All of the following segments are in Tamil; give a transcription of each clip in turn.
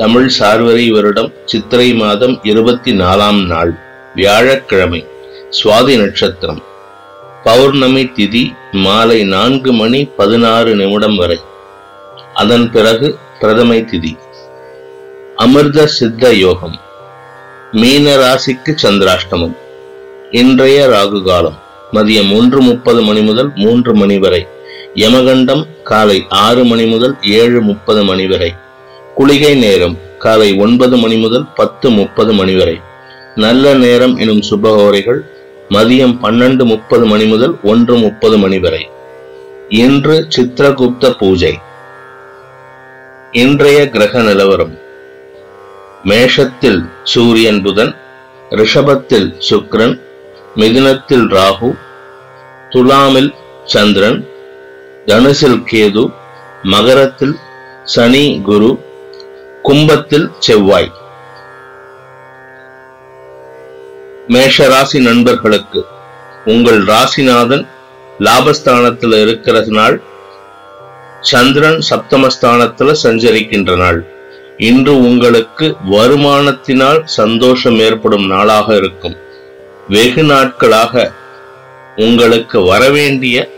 தமிழ் சார்வரி வருடம் சித்திரை மாதம் இருபத்தி நாலாம் நாள் வியாழக்கிழமை சுவாதி நட்சத்திரம். பௌர்ணமி திதி மாலை நான்கு மணி பதினாறு நிமிடம் வரை. அதன் பிறகு பிரதமை திதி. அமிர்த சித்த யோகம். மீன ராசிக்கு சந்திராஷ்டமம். இன்றைய ராகு காலம் மதியம் ஒன்று முப்பது மணி முதல் மூன்று மணி வரை. யமகண்டம் காலை ஆறு மணி முதல் ஏழு முப்பது மணி வரை. குளிகை நேரம் காலை ஒன்பது மணி முதல் பத்து முப்பது மணி வரை. நல்ல நேரம் எனும் சுபகோரைகள் மதியம் பன்னெண்டு முப்பது மணி முதல் ஒன்று முப்பது மணி வரை. இன்று சித்திரகுப்த பூஜை. இன்றைய கிரக நிலவரம். மேஷத்தில் சூரியன் புதன் ரிஷபத்தில் சுக்ரன் மிதுனத்தில் ராகு துலாமில் சந்திரன் தனுசில் கேது மகரத்தில் சனி குரு கும்பத்தில் செவ்வாய். மேஷ ராசி நண்பர்களுக்கு உங்கள் ராசிநாதன் லாபஸ்தானத்தில் இருக்கிற நாள் சந்திரன் சப்தமஸ்தானத்துல சஞ்சரிக்கின்ற நாள். இன்று உங்களுக்கு வருமானத்தினால் சந்தோஷம் ஏற்படும் நாளாக இருக்கும். வெகு நாட்களாக உங்களுக்கு வரவேண்டிய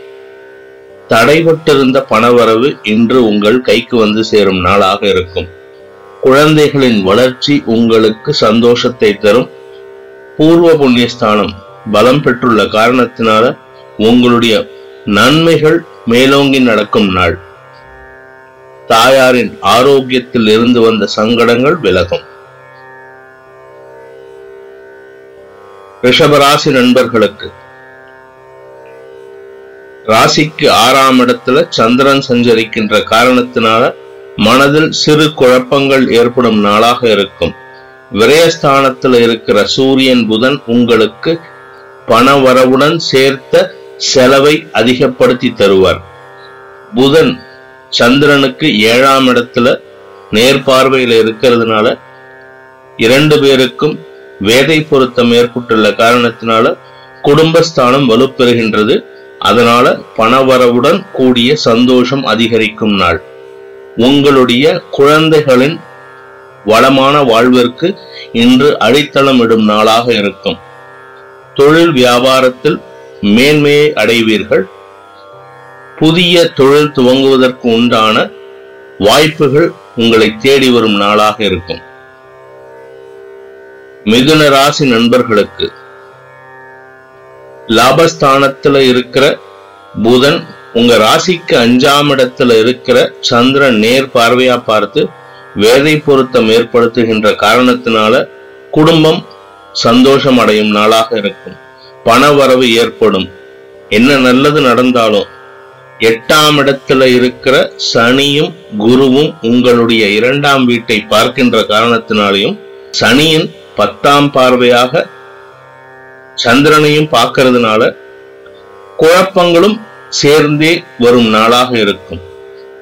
தடைபட்டிருந்த பணவரவு இன்று உங்கள் கைக்கு வந்து சேரும் நாளாக இருக்கும். குழந்தைகளின் வளர்ச்சி உங்களுக்கு சந்தோஷத்தை தரும். பூர்வ புண்ணியஸ்தானம் பலம் பெற்றுள்ள காரணத்தினால உங்களுடைய நன்மைகள் மேலோங்கி நடக்கும் நாள். தாயாரின் ஆரோக்கியத்தில் இருந்து வந்த சங்கடங்கள் விலகும். ரிஷபராசி நண்பர்களுக்கு ராசிக்கு ஆறாம் இடத்துல சந்திரன் சஞ்சரிக்கின்ற காரணத்தினால மனதில் சிறு குழப்பங்கள் ஏற்படும் நாளாக இருக்கும். விரயஸ்தானத்தில் இருக்கிற சூரியன் புதன் உங்களுக்கு பணவரவுடன் சேர்த்த செலவை அதிகப்படுத்தி தருவார். புதன் சந்திரனுக்கு ஏழாம் இடத்துல நேர்பார்வையில் இருக்கிறதுனால இரண்டு பேருக்கும் வேதை பொருத்தம் ஏற்பட்டுள்ள காரணத்தினால குடும்பஸ்தானம் வலுப்பெறுகின்றது. அதனால பணவரவுடன் கூடிய சந்தோஷம் அதிகரிக்கும் நாள். உங்களுடைய குழந்தைகளின் வளமான வாழ்விற்கு இன்று அடித்தளமிடும் நாளாக இருக்கும். தொழில் வியாபாரத்தில் மேன்மையை அடைவீர்கள். புதிய தொழில் துவங்குவதற்கு உண்டான வாய்ப்புகள் உங்களை தேடி வரும் நாளாக இருக்கும். மிதுன ராசி நண்பர்களுக்கு லாபஸ்தானத்துல இருக்கிற புதன் உங்க ராசிக்கு அஞ்சாம் இடத்துல இருக்கிற சந்திரன் நேர் பார்வையா பார்த்து வேதை பொருத்தம் ஏற்படுத்துகின்ற காரணத்தினால குடும்பம் சந்தோஷம் அடையும் நாளாக இருக்கும். பண வரவு ஏற்படும். என்ன நல்லது நடந்தாலும் எட்டாம் இடத்துல இருக்கிற சனியும் குருவும் உங்களுடைய இரண்டாம் வீட்டை பார்க்கின்ற காரணத்தினாலையும் சனியின் பத்தாம் பார்வையாக சந்திரனையும் பார்க்கறதுனால குழப்பங்களும் சேர்ந்தே வரும் நாளாக இருக்கும்.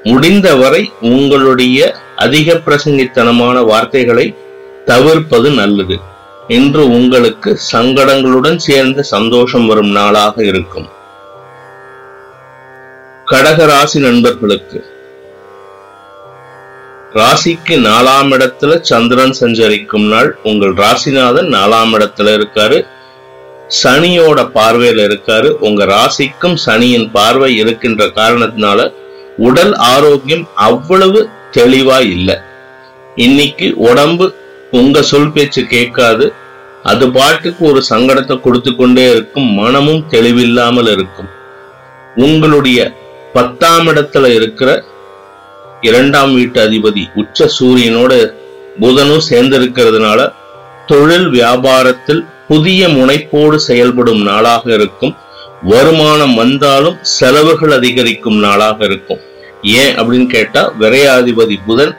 முடிந்தவரை உங்களுடைய அதிக பிரசங்கித்தனமான வார்த்தைகளை தவிர்ப்பது நல்லது. இன்று உங்களுக்கு சங்கடங்களுடன் சேர்ந்த சந்தோஷம் வரும் நாளாக இருக்கும். கடக ராசி நண்பர்களுக்கு ராசிக்கு நாலாம் இடத்துல சந்திரன் சஞ்சரிக்கும் நாள். உங்கள் ராசிநாதன் நாலாம் இடத்துல இருக்காரு. சனியோட பார்வையில இருக்காரு. உங்க ராசிக்கும் சனியின் பார்வை இருக்கின்ற காரணத்தினால உடல் ஆரோக்கியம் அவ்வளவு தெளிவா இல்லை. இன்னைக்கு உடம்பு உங்க சொல் பேச்சு கேட்காது. அது பாட்டுக்கு ஒரு சங்கடத்தை கொடுத்து கொண்டே இருக்கும். மனமும் தெளிவில்லாமல் இருக்கும். உங்களுடைய பத்தாம் இடத்துல இருக்கிற இரண்டாம் வீட்டு அதிபதி உச்ச சூரியனோட புதனும் சேர்ந்திருக்கிறதுனால தொழில் வியாபாரத்தில் புதிய முனைப்போடு செயல்படும் நாளாக இருக்கும். வருமானம் வந்தாலும் செலவுகள் அதிகரிக்கும் நாளாக இருக்கும். ஏன் அப்படின்னு கேட்டா விரையாதிபதி புதன்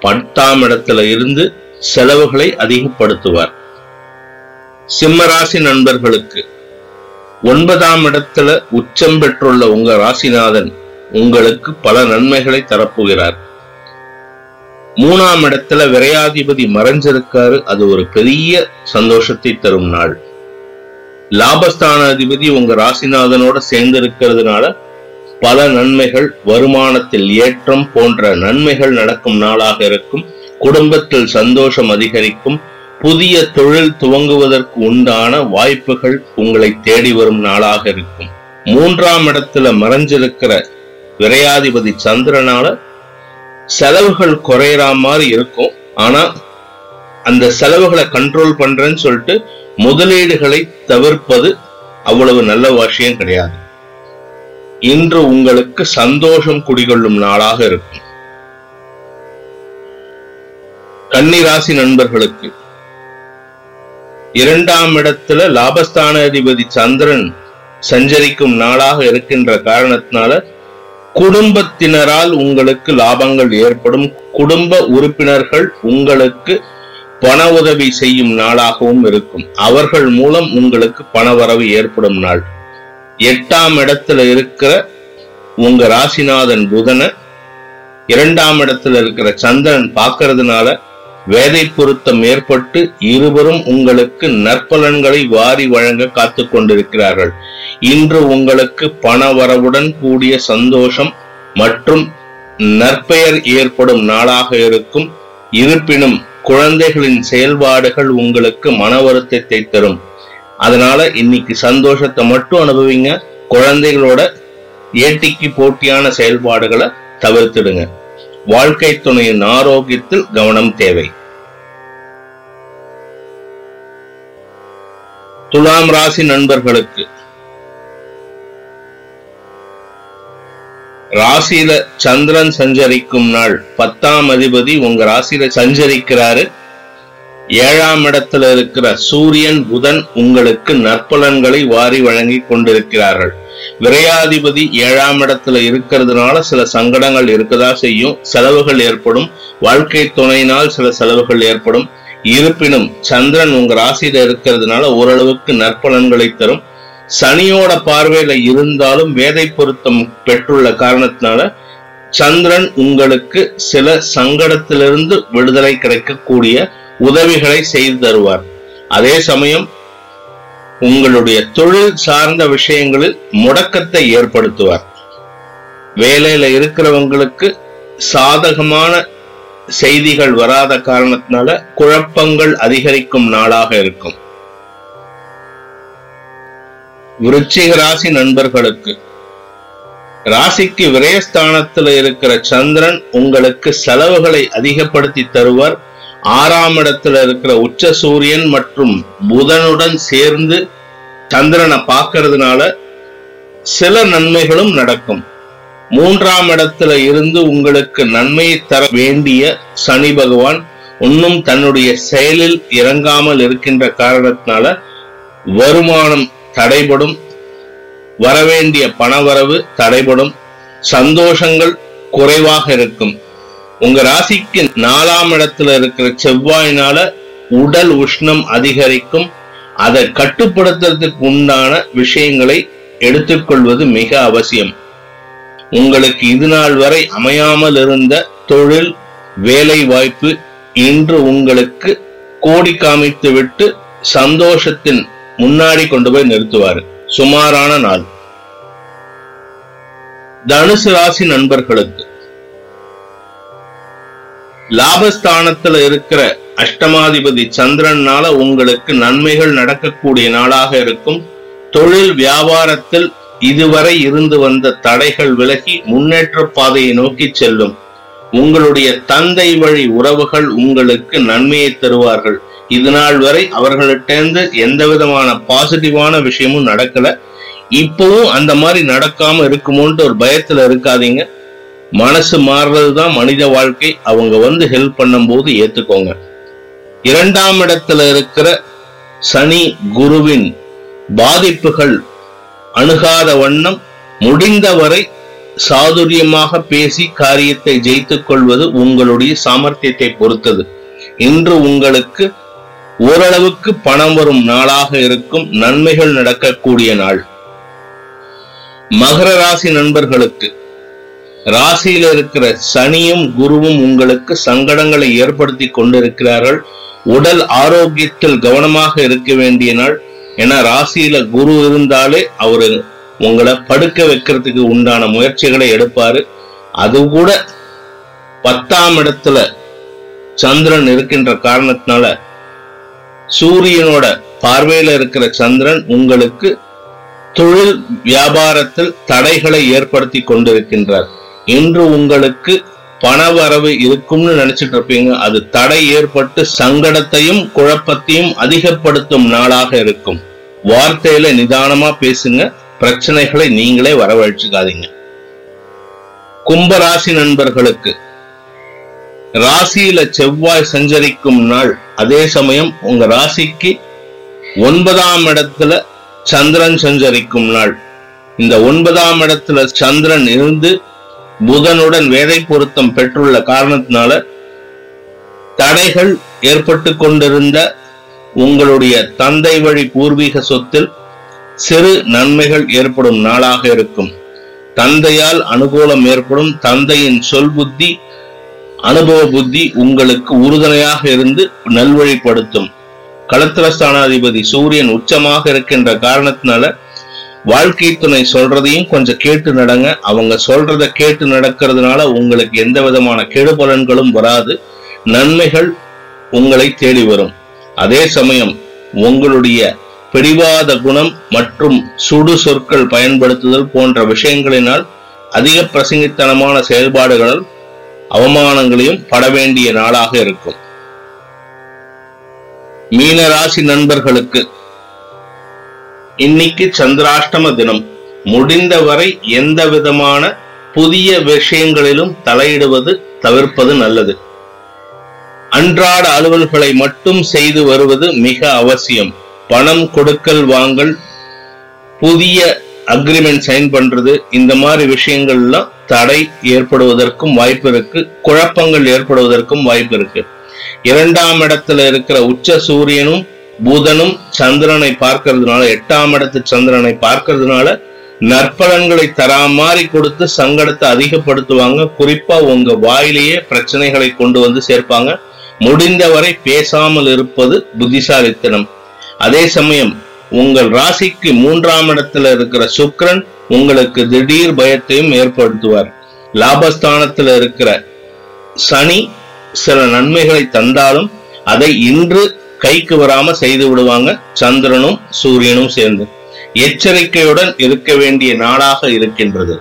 பத்தாம் இடத்துல இருந்து செலவுகளை அதிகப்படுத்துவார். சிம்மராசி நண்பர்களுக்கு ஒன்பதாம் இடத்துல உச்சம் பெற்றுள்ள உங்க ராசிநாதன் உங்களுக்கு பல நன்மைகளை தரப்போகிறார். மூணாம் இடத்துல விரையாதிபதி மறைஞ்சிருக்காரு. அது ஒரு பெரிய சந்தோஷத்தை தரும் நாள். லாபஸ்தான அதிபதி உங்க ராசிநாதனோட சேர்ந்து இருக்கிறதுனால பல நன்மைகள் வருமானத்தில் ஏற்றம் போன்ற நன்மைகள் நடக்கும் நாளாக இருக்கும். குடும்பத்தில் சந்தோஷம் அதிகரிக்கும். புதிய தொழில் துவங்குவதற்கு உண்டான வாய்ப்புகள் உங்களை தேடி வரும் நாளாக இருக்கும். மூன்றாம் இடத்துல மறைஞ்சிருக்கிற விரையாதிபதி சந்திரனால செலவுகள் குறையற மாதிரி இருக்கும். ஆனா அந்த செலவுகளை கண்ட்ரோல் பண்றேன்னு சொல்லிட்டு முதலீடுகளை தவிர்ப்பது அவ்வளவு நல்ல விஷயம் கிடையாது. இன்று உங்களுக்கு சந்தோஷம் குடிகொள்ளும் நாளாக இருக்கும். கன்னிராசி நண்பர்களுக்கு இரண்டாம் இடத்துல லாபஸ்தான அதிபதி சந்திரன் சஞ்சரிக்கும் நாளாக இருக்கின்ற காரணத்தினால குடும்பத்தினரால் உங்களுக்கு லாபங்கள் ஏற்படும். குடும்ப உறுப்பினர்கள் உங்களுக்கு பண உதவி செய்யும் நாளாகவும் இருக்கும். அவர்கள் மூலம் உங்களுக்கு பணவரவு ஏற்படும் நாள். எட்டாம் இடத்துல இருக்கிற உங்க ராசிநாதன் புதனை இரண்டாம் இடத்துல இருக்கிற சந்திரன் பார்க்கறதுனால வேதை பொருத்தம் ஏற்பட்டு இருவரும் உங்களுக்கு நற்பலன்களை வாரி வழங்க காத்து கொண்டிருக்கிறார்கள். இன்று உங்களுக்கு பண வரவுடன் கூடிய சந்தோஷம் மற்றும் நற்பெயர் ஏற்படும் நாளாக இருக்கும். இருப்பினும் குழந்தைகளின் செயல்பாடுகள் உங்களுக்கு மன வருத்தத்தை தரும். அதனால இன்னைக்கு சந்தோஷத்தை மட்டும் அனுபவிங்க. குழந்தைகளோட ஏட்டிக்கு போட்டியான செயல்பாடுகளை தவிர்த்துடுங்க. வாழ்க்கை துணையின் ஆரோக்கியத்தில் கவனம் தேவை. துலாம் ராசி நண்பர்களுக்கு ராசியில சந்திரன் சஞ்சரிக்கும் நாள் பத்தாம் அதிபதி உங்க ராசியில சஞ்சரிக்கிறாரு. ஏழாம் இடத்துல இருக்கிற சூரியன் புதன் உங்களுக்கு நற்பலன்களை வாரி வழங்கி கொண்டிருக்கிறார்கள். விரையாதிபதி ஏழாம் இடத்துல இருக்கிறதுனால சில சங்கடங்கள் இருக்கதா செய்யும். செலவுகள் ஏற்படும். வாழ்க்கை துணையினால் சில செலவுகள் ஏற்படும். இருப்பினும் சந்திரன் உங்க ராசியில இருக்கிறதுனால ஓரளவுக்கு நற்பலன்களை தரும். சனியோட பார்வையில இருந்தாலும் வேதை பொருத்தம் பெற்றுள்ள காரணத்தினால சந்திரன் உங்களுக்கு சில சங்கடத்திலிருந்து விடுதலை கிடைக்கக்கூடிய உதவிகளை செய்து தருவார். அதே சமயம் உங்களுடைய தொழில் சார்ந்த விஷயங்களில் முடக்கத்தை ஏற்படுத்துவார். வேலையில இருக்கிறவங்களுக்கு சாதகமான செய்திகள் வராத காரணத்தினால குழப்பங்கள் அதிகரிக்கும் நாளாக இருக்கும். விருச்சிக ராசி நண்பர்களுக்கு ராசிக்கு விரயஸ்தானத்தில் இருக்கிற சந்திரன் உங்களுக்கு செலவுகளை அதிகப்படுத்தி தருவார். ஆறாம் இடத்துல இருக்கிற உச்ச சூரியன் மற்றும் புதனுடன் சேர்ந்து சந்திரனை பார்க்கறதுனால சில நன்மைகளும் நடக்கும். மூன்றாம் இடத்துல இருந்து உங்களுக்கு நன்மையை தர வேண்டிய சனி பகவான் இன்னும் தன்னுடைய செயலில் இறங்காமல் இருக்கின்ற காரணத்தினால வருமானம் தடைபடும் வரவேண்டிய பணவரவு தடைபடும் சந்தோஷங்கள் குறைவாக இருக்கும். உங்க ராசிக்கு நாலாம் இடத்துல இருக்கிற செவ்வாயினால உடல் உஷ்ணம் அதிகரிக்கும். அதை கட்டுப்படுத்துறதுக்கு உண்டான விஷயங்களை எடுத்துக்கொள்வது மிக அவசியம். உங்களுக்கு இது நாள் வரை அமையாமல் இருந்த தொழில் வேலை வாய்ப்பு இன்று உங்களுக்கு கோடி காமித்து விட்டு சந்தோஷத்தின் முன்னாடி கொண்டு போய் நிறுத்துவாரு. சுமாரான நாள். தனுசு ராசி நண்பர்களுக்கு லாபஸ்தானத்துல இருக்கிற அஷ்டமாதிபதி சந்திரனால உங்களுக்கு நன்மைகள் நடக்கக்கூடிய நாளாக இருக்கும். தொழில் வியாபாரத்தில் இதுவரை இருந்து வந்த தடைகள் விலகி முன்னேற்ற பாதையை நோக்கி செல்லும். உங்களுடைய தந்தை வழி உறவுகள் உங்களுக்கு நன்மையை தருவார்கள். இது நாள் வரை அவர்களிட்டேந்து எந்த விதமான பாசிட்டிவான விஷயமும் நடக்கல. இப்பவும் அந்த மாதிரி நடக்காம இருக்குமோன்ட்டு ஒரு பயத்துல இருக்காதீங்க. மனசு மாறுறதுதான் மனித வாழ்க்கை. அவங்க வந்து ஹெல்ப் பண்ணும்போது ஏத்துக்கோங்க. இரண்டாம் இடத்துல இருக்கிற சனி குருவின் பாதிப்புகள் அணுகாத வண்ணம் முடிந்தவரை சாதுரியமாக பேசி காரியத்தை ஜெயித்துக் கொள்வது உங்களுடைய சாமர்த்தியத்தை பொறுத்தது. இன்று உங்களுக்கு ஓரளவுக்கு பணம் வரும் நாளாக இருக்கும் நன்மைகள் நடக்கக்கூடிய நாள். மகர ராசி நண்பர்களுக்கு ராசியில் இருக்கிற சனியும் குருவும் உங்களுக்கு சங்கடங்களை ஏற்படுத்தி கொண்டிருக்கிறார்கள். உடல் ஆரோக்கியத்தில் கவனமாக இருக்க வேண்டிய நாள். ஏன்னா ராசியில குரு இருந்தாலே அவரு உங்களை படுக்க வைக்கிறதுக்கு உண்டான முயற்சிகளை எடுப்பாரு. அது கூட பத்தாம் இடத்துல சந்திரன் இருக்கின்ற காரணத்தினால சூரியனோட பார்வையில இருக்கிற சந்திரன் உங்களுக்கு தொழில் வியாபாரத்தில் தடைகளை ஏற்படுத்தி கொண்டிருக்கின்றார். இன்று உங்களுக்கு பணவரவு இருக்கும்னு நினைச்சிட்டு இருப்பீங்க அது தடை ஏற்பட்டு சங்கடத்தையும் குழப்பத்தையும் அதிகப்படுத்தும் நாளாக இருக்கும். வார்த்தையில நிதானமா பேசுங்க. பிரச்சனைகளை நீங்களே வரவழைச்சுக்காதீங்க. கும்பராசி நண்பர்களுக்கு ராசியில செவ்வாய் சஞ்சரிக்கும் நாள். அதே சமயம் உங்க ராசிக்கு ஒன்பதாம் இடத்துல சந்திரன் சஞ்சரிக்கும் நாள். இந்த ஒன்பதாம் இடத்துல சந்திரன் இருந்து புதனுடன் வேதை பொருத்தம் பெற்றுள்ள காரணத்தினால தடைகள் ஏற்பட்டு கொண்டிருந்த உங்களுடைய தந்தை வழி பூர்வீக சொத்தில் சிறு நன்மைகள் ஏற்படும் நாளாக இருக்கும். தந்தையால் அனுகூலம் ஏற்படும். தந்தையின் சொல் புத்தி அனுபவ புத்தி உங்களுக்கு உறுதுணையாக இருந்து நல்வழிப்படுத்தும். களத்திரஸ்தானாதிபதி சூரியன் உச்சமாக இருக்கின்ற காரணத்தினால வாழ்க்கை துணை சொல்றதையும் கொஞ்சம் கேட்டு நடங்க. அவங்க சொல்றத கேட்டு நடக்கிறதுனால உங்களுக்கு எந்த விதமான கெடு பலன்களும் வராது. நன்மைகள் உங்களை தேடி வரும். அதே சமயம் உங்களுடைய பிடிவாத குணம் மற்றும் சுடு சொற்கள் பயன்படுத்துதல் போன்ற விஷயங்களினால் அதிக பிரசங்கித்தனமான செயல்பாடுகளால் அவமானங்களையும் பட வேண்டிய நாளாக இருக்கும். மீனராசி நண்பர்களுக்கு இன்னைக்கு சந்திராஷ்டம தினம். முடிந்தவரை எந்த விதமான புதிய விஷயங்களிலும் தலையிடுவது தவிர்ப்பது நல்லது. அன்றாட அலுவல்களை மட்டும் செய்து வருவது மிக அவசியம். பணம் கொடுக்கல் வாங்கல் புதிய அக்ரிமெண்ட் சைன் பண்றது இந்த மாதிரி விஷயங்கள்லாம் தடை ஏற்படுவதற்கும் வாய்ப்பு இருக்கு குழப்பங்கள் ஏற்படுவதற்கும் வாய்ப்பு இருக்கு. இரண்டாம் இடத்துல இருக்கிற உச்ச சூரியனும் புதனும் சந்திரனை பார்க்கறதுனால எட்டாம் இடத்து சந்திரனை பார்க்கறதுனால நற்பலன்களை தராமாறி கொடுத்து சங்கடத்தை அதிகப்படுத்துவாங்க. குறிப்பா உங்க வாயிலேயே பிரச்சனைகளை கொண்டு வந்து சேர்ப்பாங்க. முடிந்தவரை பேசாமல் இருப்பது புத்திசாலித்தனம். அதே சமயம் உங்கள் ராசிக்கு மூன்றாம் இடத்துல இருக்கிற சுக்கிரன் உங்களுக்கு திடீர் பயத்தையும் ஏற்படுத்துவார். லாபஸ்தானத்துல இருக்கிற சனி சில நன்மைகளை தந்தாலும் அதை இன்று கைக்கு வராம செய்து விடுவாங்க. சந்திரனும் சூரியனும் சேர்ந்து. எச்சரிக்கையுடன் இருக்க வேண்டிய நாடாக இருக்கின்றது.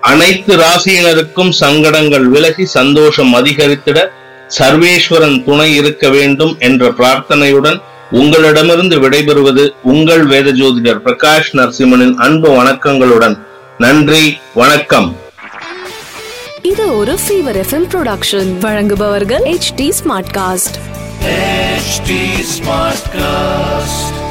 அனைத்து ராசியினருக்கும் சங்கடங்கள் விலகி சந்தோஷம் அதிகரித்திட சர்வேஸ்வரன் துணை இருக்க வேண்டும் என்ற பிரார்த்தனையுடன் உங்களிடமிருந்து விடைபெறுவது உங்கள் வேத ஜோதிடர் பிரகாஷ் நரசிம்மனின் அன்பு வணக்கங்களுடன் நன்றி வணக்கம். இது ஒரு ஃபீவர் எஃப்எம் ப்ரொடக்ஷன் வழங்குபவர்கள் H T smart cast HT smart cast